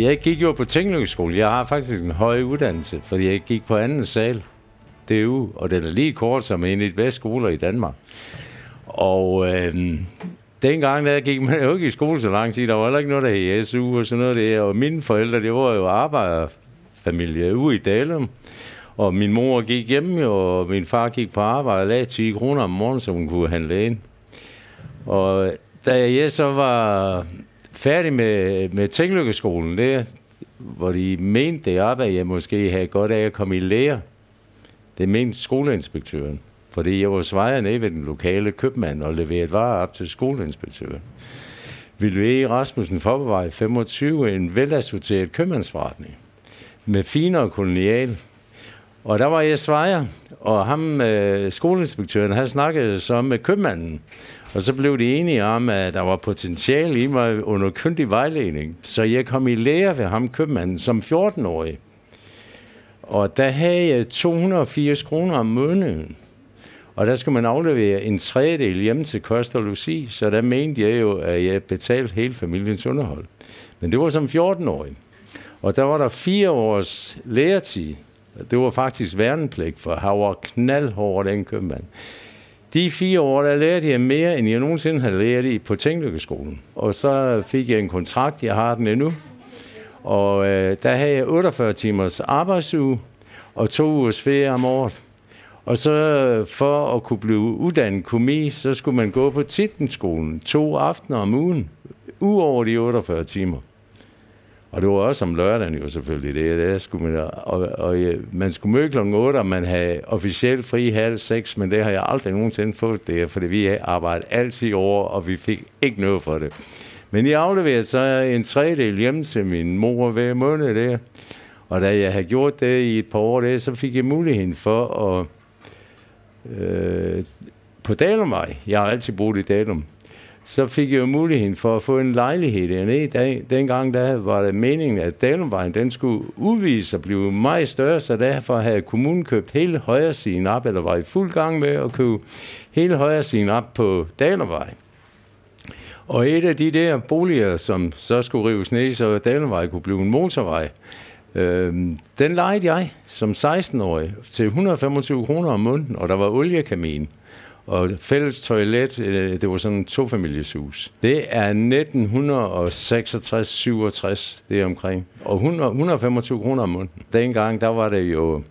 Jeg gik jo på teknologiskole. Jeg har faktisk en høj uddannelse, fordi jeg gik på anden sal. Det er jo, og den er lige kort som en af de bedste skoler i Danmark. Og øh, dengang der gik man jo ikke i skole så lang tid. Der var heller ikke noget, der hed SU og sådan noget. Der. Og mine forældre, det var jo arbejderfamilie ude i Dalum. Og min mor gik hjemme, og min far gik på arbejde og lagde 10 kroner om morgenen, så hun kunne handle ind. Og øh, da jeg så var færdig med, med teknologiskolen der, hvor de mente det op, at jeg måske havde godt af at komme i lære. Det mente skoleinspektøren. Fordi jeg var svejer ned ved den lokale købmand og leverede varer op til skoleinspektøren. Ville E. Rasmussen Forvej 25, en velassorteret købmandsforretning med finere kolonial. Og der var jeg svejer, og ham, øh, skoleinspektøren, han snakkede så med købmanden. Og så blev de enige om, at der var potentiale i mig under kyndig vejledning. Så jeg kom i lære ved ham købmanden som 14-årig. Og der havde jeg 280 kroner om måneden. Og der skulle man aflevere en tredjedel hjem til kost og logi, så der mente jeg jo, at jeg betalte hele familiens underhold. Men det var som 14-årig. Og der var der fire års læretid. Det var faktisk værnepligt, for han var knaldhård, den købmand. De fire år, der lærte jeg mere, end jeg nogensinde havde lært i på Tænklykkeskolen. Og så fik jeg en kontrakt, jeg har den endnu. Og øh, der havde jeg 48 timers arbejdsuge og to ugers ferie om året. Og så øh, for at kunne blive uddannet komi, så skulle man gå på Tittenskolen to aftener om ugen, uover de 48 timer. Og det var også om lørdagen jo selvfølgelig det. det skulle man, og, og, øh, man skulle møde kl. 8, og man havde officielt fri halv seks, men det har jeg aldrig nogensinde fået det, fordi vi arbejdede altid over, og vi fik ikke noget for det. Men jeg afleverede så en tredjedel hjem til min mor hver måned der. Og da jeg havde gjort det i et par år der, så fik jeg muligheden for at øh, på Dalumvej. Jeg har altid boet i Dalum så fik jeg jo muligheden for at få en lejlighed dernede. dengang der var det meningen, at Dalumvejen den skulle udvise og blive meget større, så derfor havde kommunen købt hele højre siden op, eller var i fuld gang med at købe hele højre siden op på Dalumvejen. Og et af de der boliger, som så skulle rives ned, så Dalumvej kunne blive en motorvej, øh, den lejede jeg som 16-årig til 125 kroner om måneden, og der var oliekamin. Og fælles toilet, øh, det var sådan en tofamilieshus. Det er 1966-67, det er omkring. Og 100, 125 kroner om måneden. Dengang, der var det jo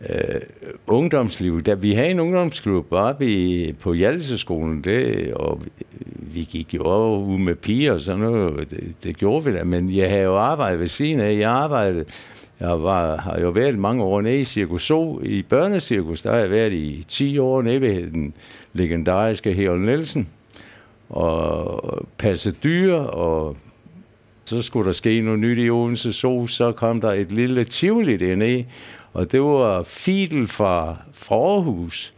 øh, ungdomsliv. Da vi havde en ungdomsklub oppe i, på Hjalteskolen, det, og vi, vi gik jo over ud med piger og sådan noget. Det, det gjorde vi da, men jeg havde jo arbejdet ved siden af. Jeg arbejdede jeg var, har jo været mange år nede i Cirkus So, i børnecirkus. Der har jeg været i 10 år nede ved den legendariske Herold Nielsen. Og passe dyr, og så skulle der ske noget nyt i Odense So. Så kom der et lille tivoli dernede, og det var Fidel fra, fra Aarhus.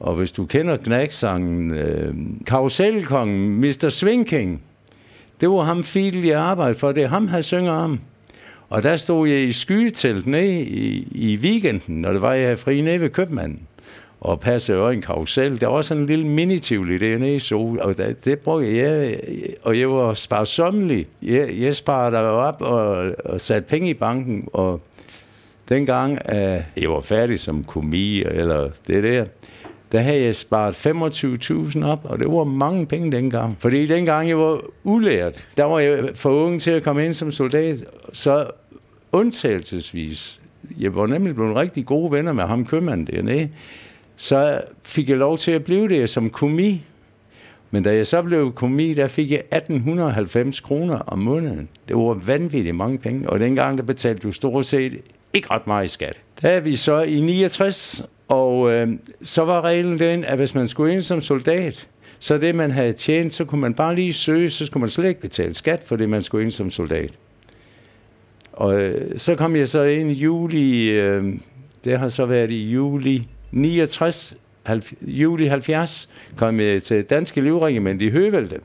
Og hvis du kender knæksangen, øh, Karuselkongen, Mr. Swinking, det var ham Fidel, jeg arbejdede for. Det er ham, han synger om. Og der stod jeg i skyetelt nede i, i weekenden, når det var, jeg fri nede ved købmanden og passe og en karusel. Der var sådan en lille minitivlig nede i sol, og det, det brugte jeg, og jeg var sparsommelig. Jeg, jeg sparede op og, og satte penge i banken, og dengang, at jeg var færdig som komi, eller det der, der havde jeg sparet 25.000 op, og det var mange penge dengang. Fordi dengang jeg var ulært, der var jeg for ung til at komme ind som soldat, så undtagelsesvis, jeg var nemlig blevet rigtig gode venner med ham købmanden dernede, så fik jeg lov til at blive det som komi. Men da jeg så blev komi, der fik jeg 1890 kroner om måneden. Det var vanvittigt mange penge, og dengang der betalte du stort set ikke ret meget i skat. Der er vi så i 69, og øh, så var reglen den, at hvis man skulle ind som soldat, så det, man havde tjent, så kunne man bare lige søge, så skulle man slet ikke betale skat for det, man skulle ind som soldat. Og øh, så kom jeg så ind i juli, øh, det har så været i juli 69, juli 70, kom jeg til Danske Livregiment i Høvelte,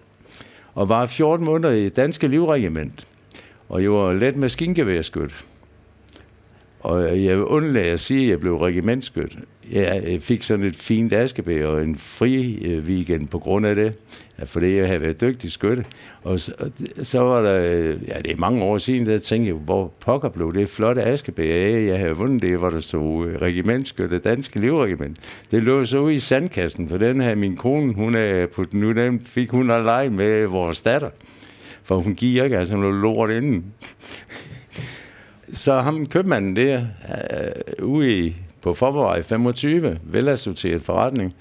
og var 14 måneder i Danske Livregiment. Og jeg var let maskingeværskyt. Og jeg vil undlade at sige, at jeg blev regimentskyt. Jeg fik sådan et fint askebær og en fri øh, weekend på grund af det, fordi jeg havde været dygtig skytte. Og så, så var der, øh, ja det er mange år siden, der tænkte jeg, hvor pokker blev det flotte askebær af, jeg havde vundet det, hvor der stod øh, regimentskytte, danske livregiment. Det lå så ude i sandkassen, for den her min kone, hun er på den nu, den fik hun at lege med vores datter. For hun giver ikke altså noget lort inden så ham købmanden der, øh, ude i, på Forborgvej 25, velassorteret forretning,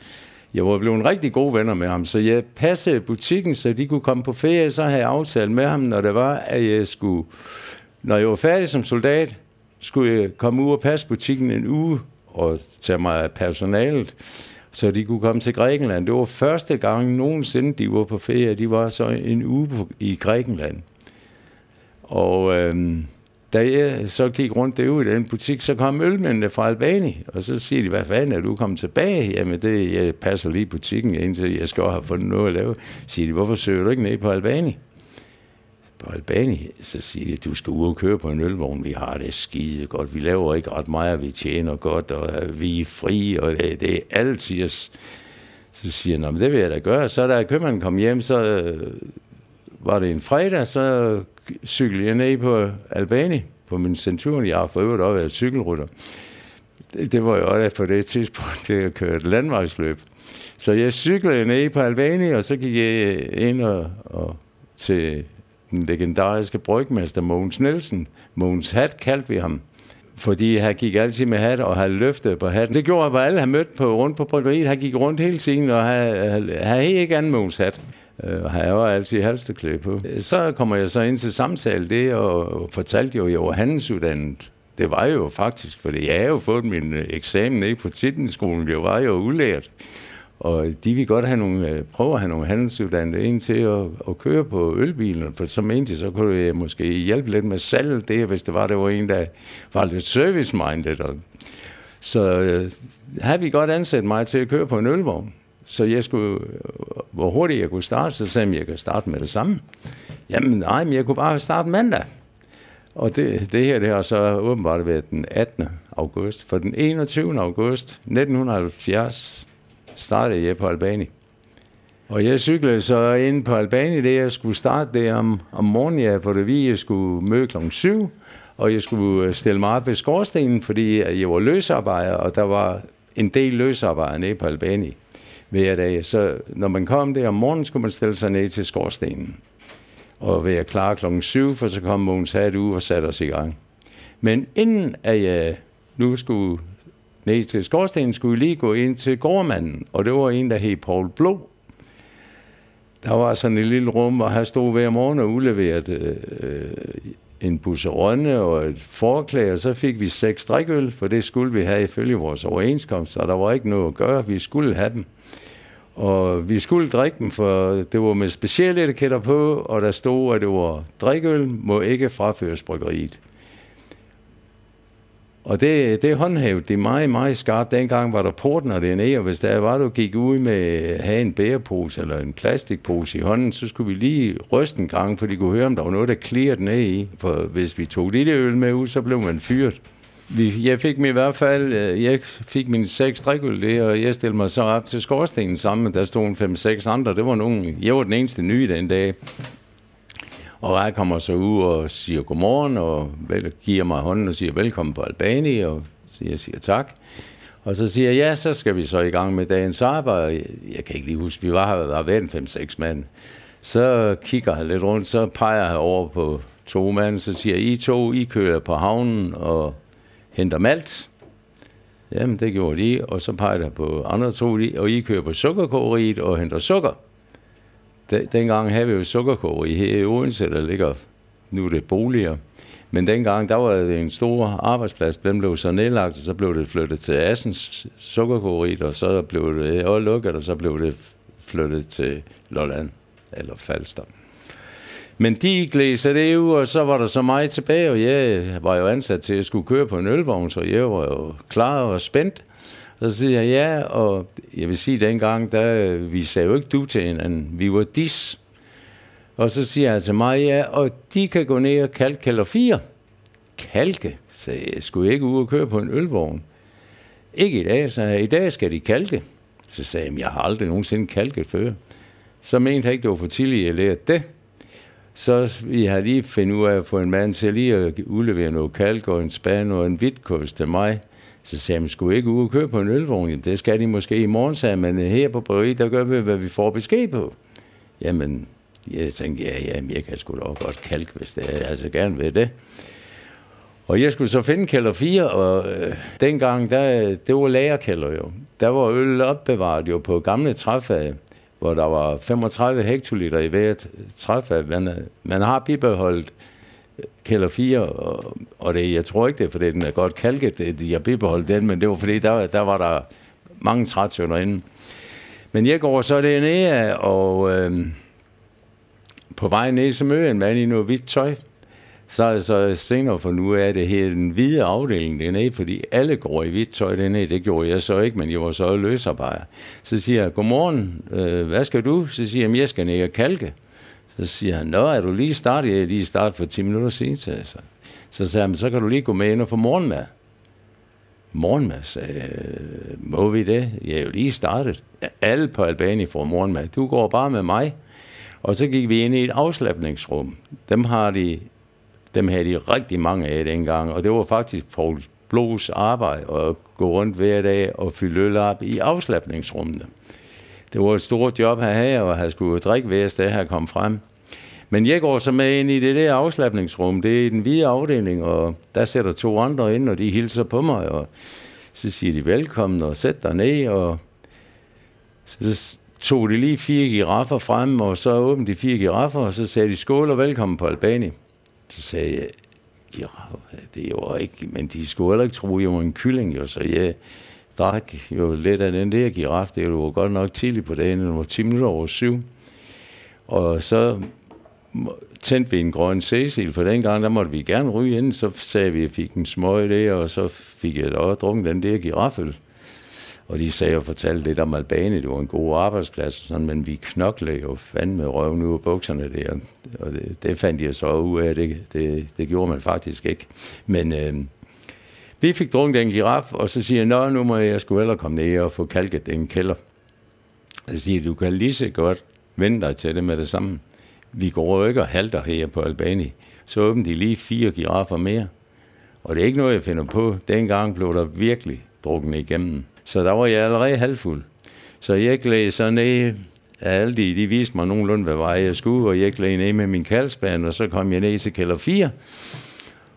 jeg var blevet rigtig gode venner med ham, så jeg passede butikken, så de kunne komme på ferie, så havde jeg aftalt med ham, når det var, at jeg skulle, når jeg var færdig som soldat, skulle jeg komme ud og passe butikken en uge og tage mig af personalet, så de kunne komme til Grækenland. Det var første gang nogensinde, de var på ferie. De var så en uge i Grækenland. Og øhm, da jeg så gik rundt derude i den butik, så kom ølmændene fra Albani, og så siger de, hvad fanden er du kommet tilbage? Jamen, det, jeg passer lige butikken, indtil jeg skal have fundet noget at lave. Så siger de, hvorfor søger du ikke ned på Albani? På Albani, så siger de, du skal ud og køre på en ølvogn, vi har det skide godt, vi laver ikke ret meget, vi tjener godt, og øh, vi er fri, og det, det er altid. Så siger jeg, det vil jeg da gøre. Så da købmanden kom hjem, så øh, var det en fredag, så cyklede jeg ned på Albani, på min Centurion. Jeg har for øvrigt også været cykelrytter. Det, det var jo også på det tidspunkt, det jeg kørte landvejsløb. Så jeg cyklede ned på Albani, og så gik jeg ind og, og til den legendariske brygmester Mogens Nielsen. Mogens Hat kaldte vi ham fordi han gik altid med hat og han løftede på hatten. Det gjorde, at alle han mødte på, rundt på bryggeriet, han gik rundt hele tiden, og han havde ikke anden Mogens hat. Øh, har jeg jo altid halsteklæ på. Så kommer jeg så ind til samtale det, og fortalte jo, at jeg var handelsuddannet. Det var jo faktisk, fordi jeg har jo fået min øh, eksamen nede på Tittenskolen. Jeg var jo ulært. Og de vil godt have nogle, øh, prøve at have nogle handelsuddannede ind til at, at køre på ølbilen, for så mente de, så kunne jeg måske hjælpe lidt med salg det, hvis det var, det var en, der var lidt service-minded. Så øh, havde vi godt ansat mig til at køre på en ølvogn. Så jeg skulle, hvor hurtigt jeg kunne starte, så sagde jeg, jeg kan starte med det samme. Jamen nej, men jeg kunne bare starte mandag. Og det, det her det har så åbenbart været den 18. august. For den 21. august 1970 startede jeg på Albani. Og jeg cyklede så ind på Albani, det jeg skulle starte det om, om morgenen, ja, for det vi, jeg skulle møde klokken 7, og jeg skulle øh, stille mig op ved skorstenen, fordi jeg var løsarbejder, og der var en del løsarbejder nede på Albani hver dag. Så når man kom der om morgenen, skulle man stille sig ned til skorstenen. Og være klar klokken 7, for så kom Mogens Hat ud og satte os i gang. Men inden at jeg nu skulle ned til skorstenen, skulle jeg lige gå ind til gårdmanden, og det var en, der hed Paul Blå. Der var sådan et lille rum, hvor han stod hver morgen og udleverede øh, en busserønne og et forklæde, og så fik vi seks drikøl, for det skulle vi have ifølge vores overenskomst, og der var ikke noget at gøre, vi skulle have dem. Og vi skulle drikke dem, for det var med specielle etiketter på, og der stod, at det var drikøl, må ikke fraføres bryggeriet. Og det, det håndhævede det meget, meget skarpt. Dengang var der portner dernede, og hvis der var, du gik ud med at have en bærepose eller en plastikpose i hånden, så skulle vi lige ryste en gang, for de kunne høre, om der var noget, der klirrede ned i. For hvis vi tog lille øl med ud, så blev man fyret. Vi, jeg fik mig i hvert fald, øh, jeg fik min seks drikøl og jeg stillede mig så op til skorstenen sammen, der stod en fem-seks andre, det var nogen, jeg var den eneste nye den dag. Og jeg kommer så ud og siger godmorgen, og vel, giver mig hånden og siger velkommen på Albani, og jeg siger tak. Og så siger jeg, ja, så skal vi så i gang med dagens arbejde. Jeg kan ikke lige huske, vi var her, der var en fem-seks mand. Så kigger han lidt rundt, så peger han over på to mand, så siger I to, I kører på havnen og henter malt. Jamen, det gjorde de, og så peger der på andre to, og I kører på sukkerkogeriet og henter sukker. dengang havde vi jo sukkerkogeri her i Odense, der ligger, nu er det boliger. Men dengang, der var det en stor arbejdsplads, den blev så nedlagt, og så blev det flyttet til Assens sukkerkogeriet, og så blev det og lukket, og så blev det flyttet til Lolland, eller Falster. Men de glæser det ud, og så var der så meget tilbage, og jeg var jo ansat til at skulle køre på en ølvogn, så jeg var jo klar og spændt. Så siger jeg ja, og jeg vil sige, dengang, der, vi sagde jo ikke du til hinanden, vi var dis. Og så siger han til mig, ja, og de kan gå ned og kalke kalder 4. Kalke? Så jeg skulle ikke ud og køre på en ølvogn. Ikke i dag, så i dag skal de kalke. Så sagde jeg, jeg har aldrig nogensinde kalket før. Så mente jeg ikke, det var for tidligt, at jeg lærte det. Så vi har lige fundet ud af at få en mand til lige at udlevere noget kalk og en span og en hvidtkost til mig. Så sagde han, skulle ikke ud og køre på en ølvogn? Det skal de måske i morgen, sagde men her på Bryggeri, der gør vi, hvad vi får besked på. Jamen, jeg tænkte, ja, ja, jeg kan sgu da godt kalk, hvis det er, altså gerne ved det. Og jeg skulle så finde kælder 4, og øh, dengang, der, det var lagerkælder jo. Der var øl opbevaret jo på gamle træfag, hvor der var 35 hektoliter i hvert træfag. Man, man har bibeholdt øh, kælder 4, og, og det, jeg tror ikke, det er, fordi den er godt kalket, at jeg bibeholdt den, men det var fordi, der, der var der mange trætsønder inde. Men jeg går så dernede, og øh, på vej ned, så møder en mand i noget hvidt tøj. Så er det så senere for nu er det her den hvide afdeling dernede, fordi alle går i hvidt tøj dernede. Det gjorde jeg så ikke, men jeg var så løsarbejder. Så siger jeg, godmorgen, øh, hvad skal du? Så siger jeg, jeg skal ned og kalke. Så siger han, nå, er du lige startet? Jeg er lige startet for 10 minutter siden, så, så. så sagde han, så kan du lige gå med ind og få morgenmad. Morgenmad, sagde jeg, må vi det? Jeg er jo lige startet. Alle på Albani får morgenmad. Du går bare med mig. Og så gik vi ind i et afslappningsrum. Dem har de, dem havde de rigtig mange af dengang, og det var faktisk Paul Blos arbejde at gå rundt hver dag og fylde øl op i afslappningsrummene. Det var et stort job at have, og han skulle drikke hver sted, her kom frem. Men jeg går så med ind i det der afslappningsrum. Det er den hvide afdeling, og der sætter to andre ind, og de hilser på mig, og så siger de velkommen, og sæt dig ned, og så tog de lige fire giraffer frem, og så åbnede de fire giraffer, og så sagde de skål og velkommen på Albanien. Så sagde jeg, giraffer, det er jo ikke, men de skulle heller ikke tro, at jeg var en kylling, jo, så jeg drak jo lidt af den der giraf, det var godt nok tidligt på dagen, det var 10 minutter over syv. Og så tændte vi en grøn Cecil, for dengang, der måtte vi gerne ryge ind, så sagde vi, at jeg fik en smøg der, og så fik jeg da også drukket den der giraffel. Og de sagde og fortalte lidt om Albanien, det var en god arbejdsplads, og sådan, men vi knoklede jo fandme røven ud af bukserne der. Og det, det fandt jeg så ud af, det, det, det gjorde man faktisk ikke. Men øh, vi fik drukket den giraf, og så siger jeg, Nå, nu må jeg skulle hellere komme ned og få kalket den kælder. Så siger du kan lige så godt vende dig til det med det samme. Vi går jo ikke og halter her på Albani. Så åbner de lige fire giraffer mere. Og det er ikke noget, jeg finder på. Dengang blev der virkelig drukket igennem. Så der var jeg allerede halvfuld. Så jeg glæde så ned alle de, de viste mig nogenlunde, hvad vej jeg skulle, og jeg glæde ned med min kaldspand, og så kom jeg ned til kælder 4.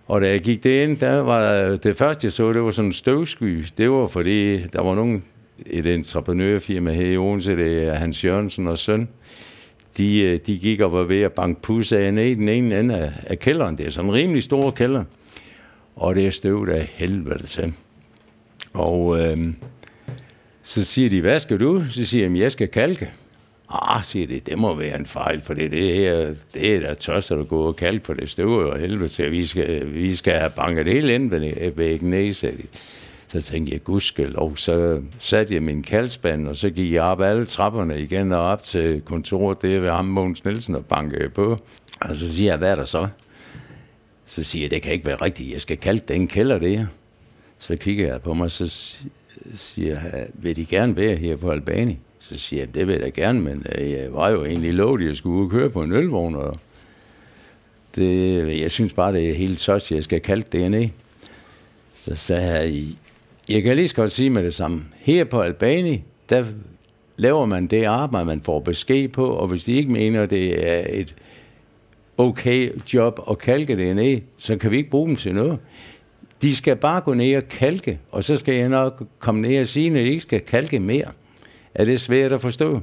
Og da jeg gik ind, der var det første, jeg så, det var sådan en støvsky. Det var fordi, der var nogen, et entreprenørfirma her i Odense, det er Hans Jørgensen og søn, de, øh, de gik og var ved at banke pus af ned i den ene ende af, af kælderen. Det er sådan en rimelig stor kælder. Og det er støvet af helvede til. Og øh, så siger de, hvad skal du? Så siger jeg, jeg skal kalke. Ah, siger de, det må være en fejl, for det, det her, det er da tosset at gå og kalke på det støv og helvede til, vi skal, vi skal have banket det hele ind ved væggen sagde. Så tænkte jeg, gudskelov, så satte jeg min kaldspand, og så gik jeg op alle trapperne igen og op til kontoret der ved ham, Mogens Nielsen, og bankede på. Og så siger jeg, hvad er der så? Så siger jeg, det kan ikke være rigtigt, jeg skal kalde den kælder der. Så kigger jeg på mig, så siger jeg, vil de gerne være her på Albani? Så siger jeg, det vil jeg da gerne, men øh, jeg var jo egentlig lovet, at jeg skulle ud og køre på en ølvogn, og det, jeg synes bare, det er helt så, jeg skal kalde det. Så sagde jeg, jeg kan lige så godt sige med det samme. Her på Albani, der laver man det arbejde, man får besked på, og hvis de ikke mener, det er et okay job at kalke det så kan vi ikke bruge dem til noget. De skal bare gå ned og kalke, og så skal jeg nok komme ned og sige, at de ikke skal kalke mere. Er det svært at forstå?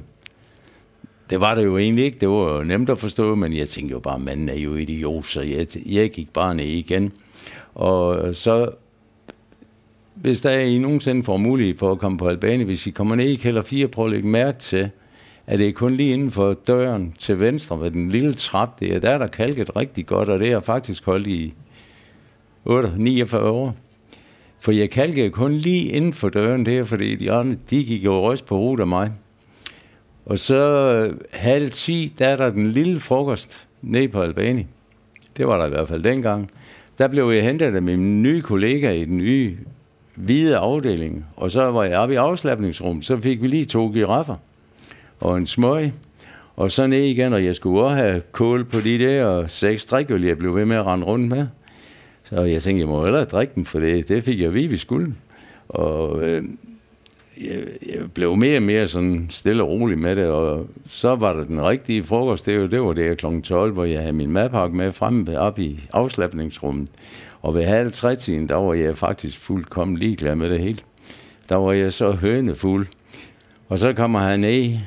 Det var det jo egentlig ikke. Det var jo nemt at forstå, men jeg tænkte jo bare, manden er jo idiot, så jeg, jeg gik bare ned igen. Og så, hvis der er I nogensinde får mulighed for at komme på Albani, hvis I kommer ned i kælder 4, prøv at lægge mærke til, at det er kun lige inden for døren til venstre ved den lille trap der, der er der kalket rigtig godt, og det er faktisk holdt i 8, 49 år. For jeg kalkede kun lige inden for døren der, fordi de andre, de gik jo røst på hovedet af mig. Og så øh, halv 10, der er der den lille frokost ned på Albani. Det var der i hvert fald dengang. der blev jeg hentet af min nye kollega i den nye hvide afdeling. Og så var jeg oppe i afslappningsrummet, så fik vi lige to giraffer og en smøg. Og så ned igen, og jeg skulle også have kål på de der og seks drikøl, jeg blev ved med at rende rundt med. Så jeg tænkte, jeg må hellere drikke dem, for det, det fik jeg ved, vi skulle. Og øh, jeg, jeg blev mere og mere sådan stille og rolig med det, og så var der den rigtige frokost, det var, det var det kl. 12, hvor jeg havde min madpakke med frem op i afslappningsrummet. Og ved halv tre tiden, der var jeg faktisk fuldkommen ligeglad med det hele. Der var jeg så hønefuld. Og så kommer han ned,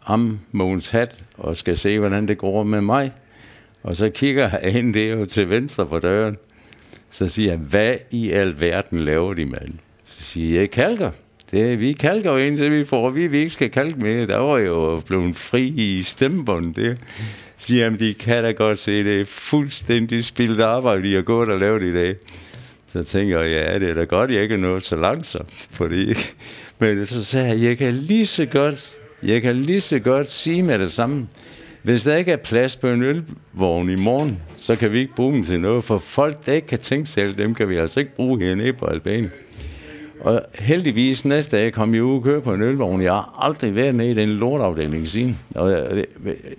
ham Mogens Hat, og skal se, hvordan det går med mig. Og så kigger han ind der til venstre for døren. Så siger han, hvad i alverden laver de, mand? Så siger jeg, kalker. Det, vi kalker jo indtil vi får, vi, vi ikke skal kalke mere. Der var jo blevet fri i stemmebånd der. Siger han, de kan da godt se, det er fuldstændig spildt arbejde, de har gået og lavet i dag. Så tænker jeg, ja, det er da godt, jeg ikke er nået så langsomt. Fordi, men så sagde jeg, jeg kan lige så godt, jeg kan lige så godt sige med det samme. Hvis der ikke er plads på en ølvogn i morgen, så kan vi ikke bruge dem til noget, for folk, der ikke kan tænke selv, dem kan vi altså ikke bruge hernede på Albanien. Og heldigvis næste dag kom jeg ud og kørte på en ølvogn. Jeg har aldrig været nede i den lortafdeling siden. Og jeg,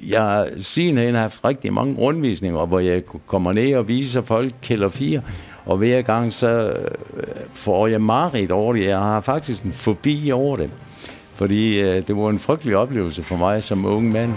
jeg har siden haft rigtig mange rundvisninger, hvor jeg kommer ned og viser folk kælder 4. Og hver gang så øh, får jeg mareridt over det. Jeg har faktisk en forbi over det. Fordi øh, det var en frygtelig oplevelse for mig som ung mand.